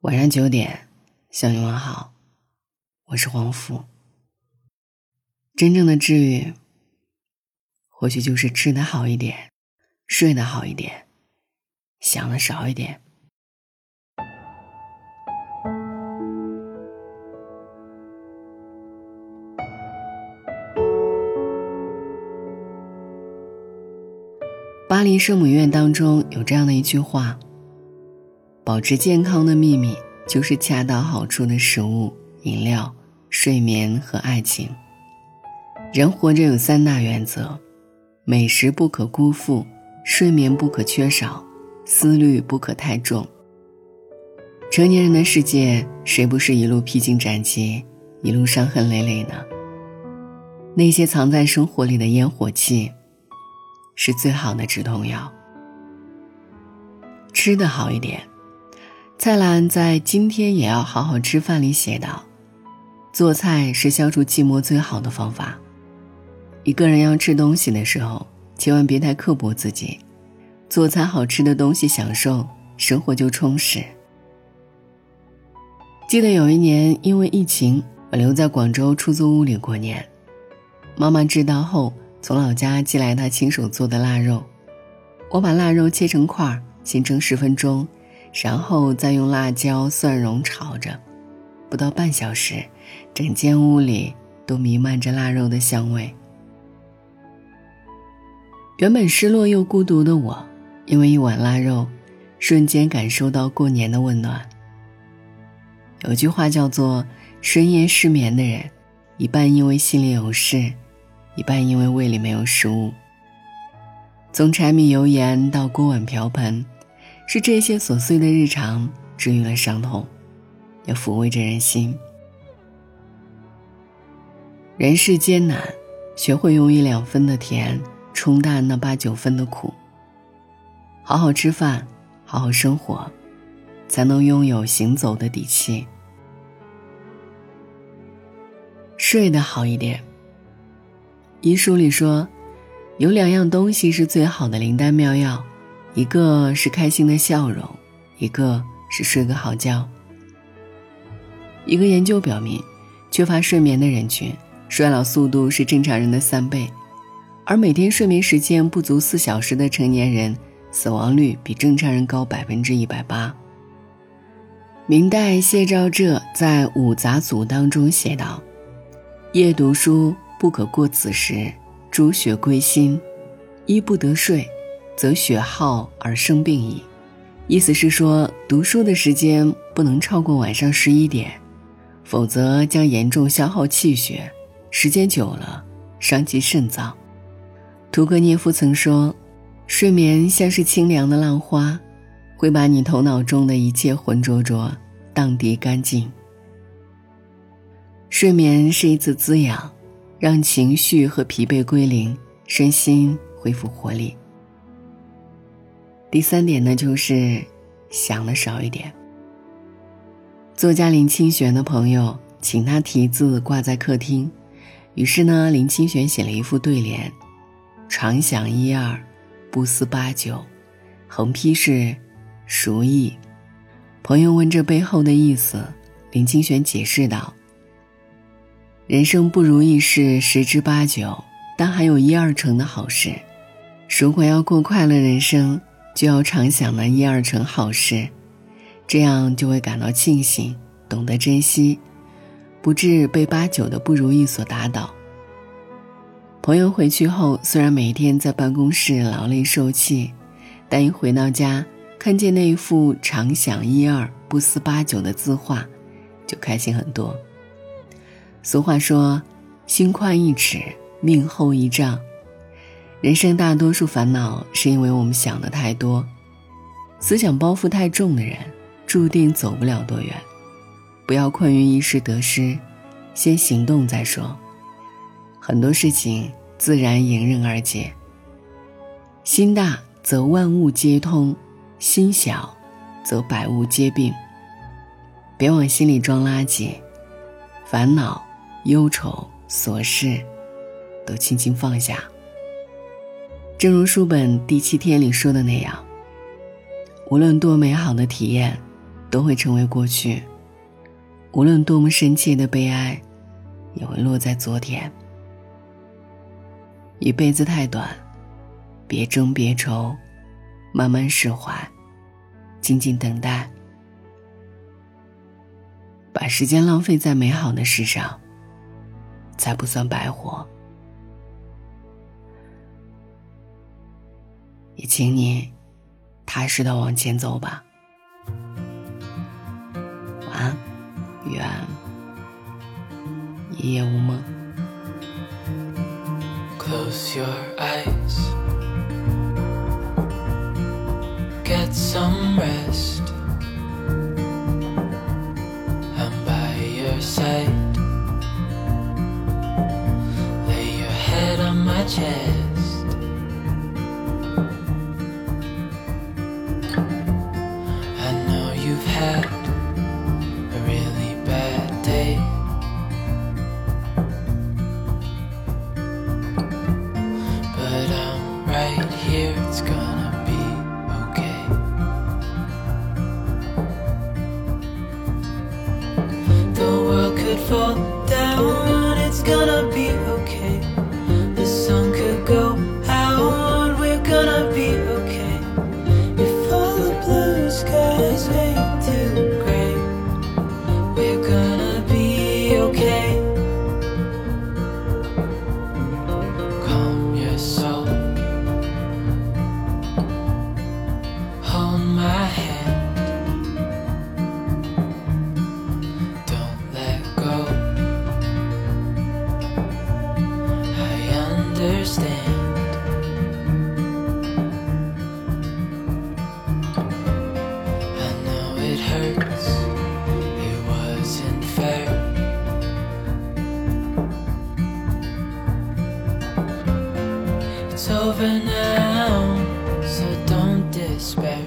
晚上九点，向你问好，我是黄甫。真正的治愈，或许就是吃的好一点，睡得好一点，想的少一点。巴黎圣母院当中有这样的一句话。保持健康的秘密就是恰到好处的食物、饮料、睡眠和爱情。人活着有三大原则：美食不可辜负，睡眠不可缺少，思虑不可太重。成年人的世界，谁不是一路披荆斩棘，一路伤痕累累呢？那些藏在生活里的烟火气，是最好的止痛药。吃的好一点。蔡澜在今天也要好好吃饭里写道：“做菜是消除寂寞最好的方法。一个人要吃东西的时候，千万别太刻薄自己。做餐好吃的东西，享受生活就充实。”记得有一年因为疫情，我留在广州出租屋里过年。妈妈知道后，从老家寄来她亲手做的腊肉。我把腊肉切成块儿，先蒸十分钟。然后再用辣椒、蒜蓉炒着，不到半小时，整间屋里都弥漫着腊肉的香味。原本失落又孤独的我，因为一碗腊肉，瞬间感受到过年的温暖。有句话叫做：“深夜失眠的人，一半因为心里有事，一半因为胃里没有食物。”从柴米油盐到锅碗瓢盆。是这些琐碎的日常治愈了伤痛，也抚慰着人心。人世艰难，学会用一两分的甜冲淡那八九分的苦。好好吃饭，好好生活，才能拥有行走的底气。睡得好一点。医书里说，有两样东西是最好的灵丹妙药。一个是开心的笑容，一个是睡个好觉。一个研究表明，缺乏睡眠的人群，衰老速度是正常人的三倍，而每天睡眠时间不足四小时的成年人，死亡率比正常人高百分之一百八。明代谢兆浙在《五杂组》当中写道：“夜读书不可过子时，诸学归心，一不得睡。”则血耗而生病矣，意思是说，读书的时间不能超过晚上十一点，否则将严重消耗气血，时间久了伤及肾脏。屠格涅夫曾说：“睡眠像是清凉的浪花，会把你头脑中的一切浑浊浊荡涤干净。”睡眠是一次滋养，让情绪和疲惫归零，身心恢复活力。第三点呢，就是想的少一点。作家林清玄的朋友请他题字挂在客厅，于是呢，林清玄写了一副对联：“常想一二，不思八九。”横批是“熟意”。朋友问这背后的意思，林清玄解释道：“人生不如意事十之八九，但还有一二成的好事。如果要过快乐人生。”就要常想那一二成好事，这样就会感到庆幸，懂得珍惜，不至被八九的不如意所打倒。朋友回去后，虽然每天在办公室劳累受气，但一回到家，看见那一副常想一二不思八九的字画，就开心很多。俗话说：“心宽一尺，命厚一丈。”人生大多数烦恼，是因为我们想的太多，思想包袱太重的人，注定走不了多远。不要困于一时得失，先行动再说。很多事情自然迎刃而解。心大则万物皆通，心小则百物皆病。别往心里装垃圾，烦恼、忧愁、琐事，都轻轻放下。正如书本第七天里说的那样，无论多美好的体验，都会成为过去。无论多么深切的悲哀，也会落在昨天。一辈子太短，别争别愁，慢慢释怀，静静等待。把时间浪费在美好的事上，才不算白活。也请你踏实的往前走吧。晚安，愿一夜无梦。我。understand. I know it hurts, it wasn't fair. It's over now, so don't despair.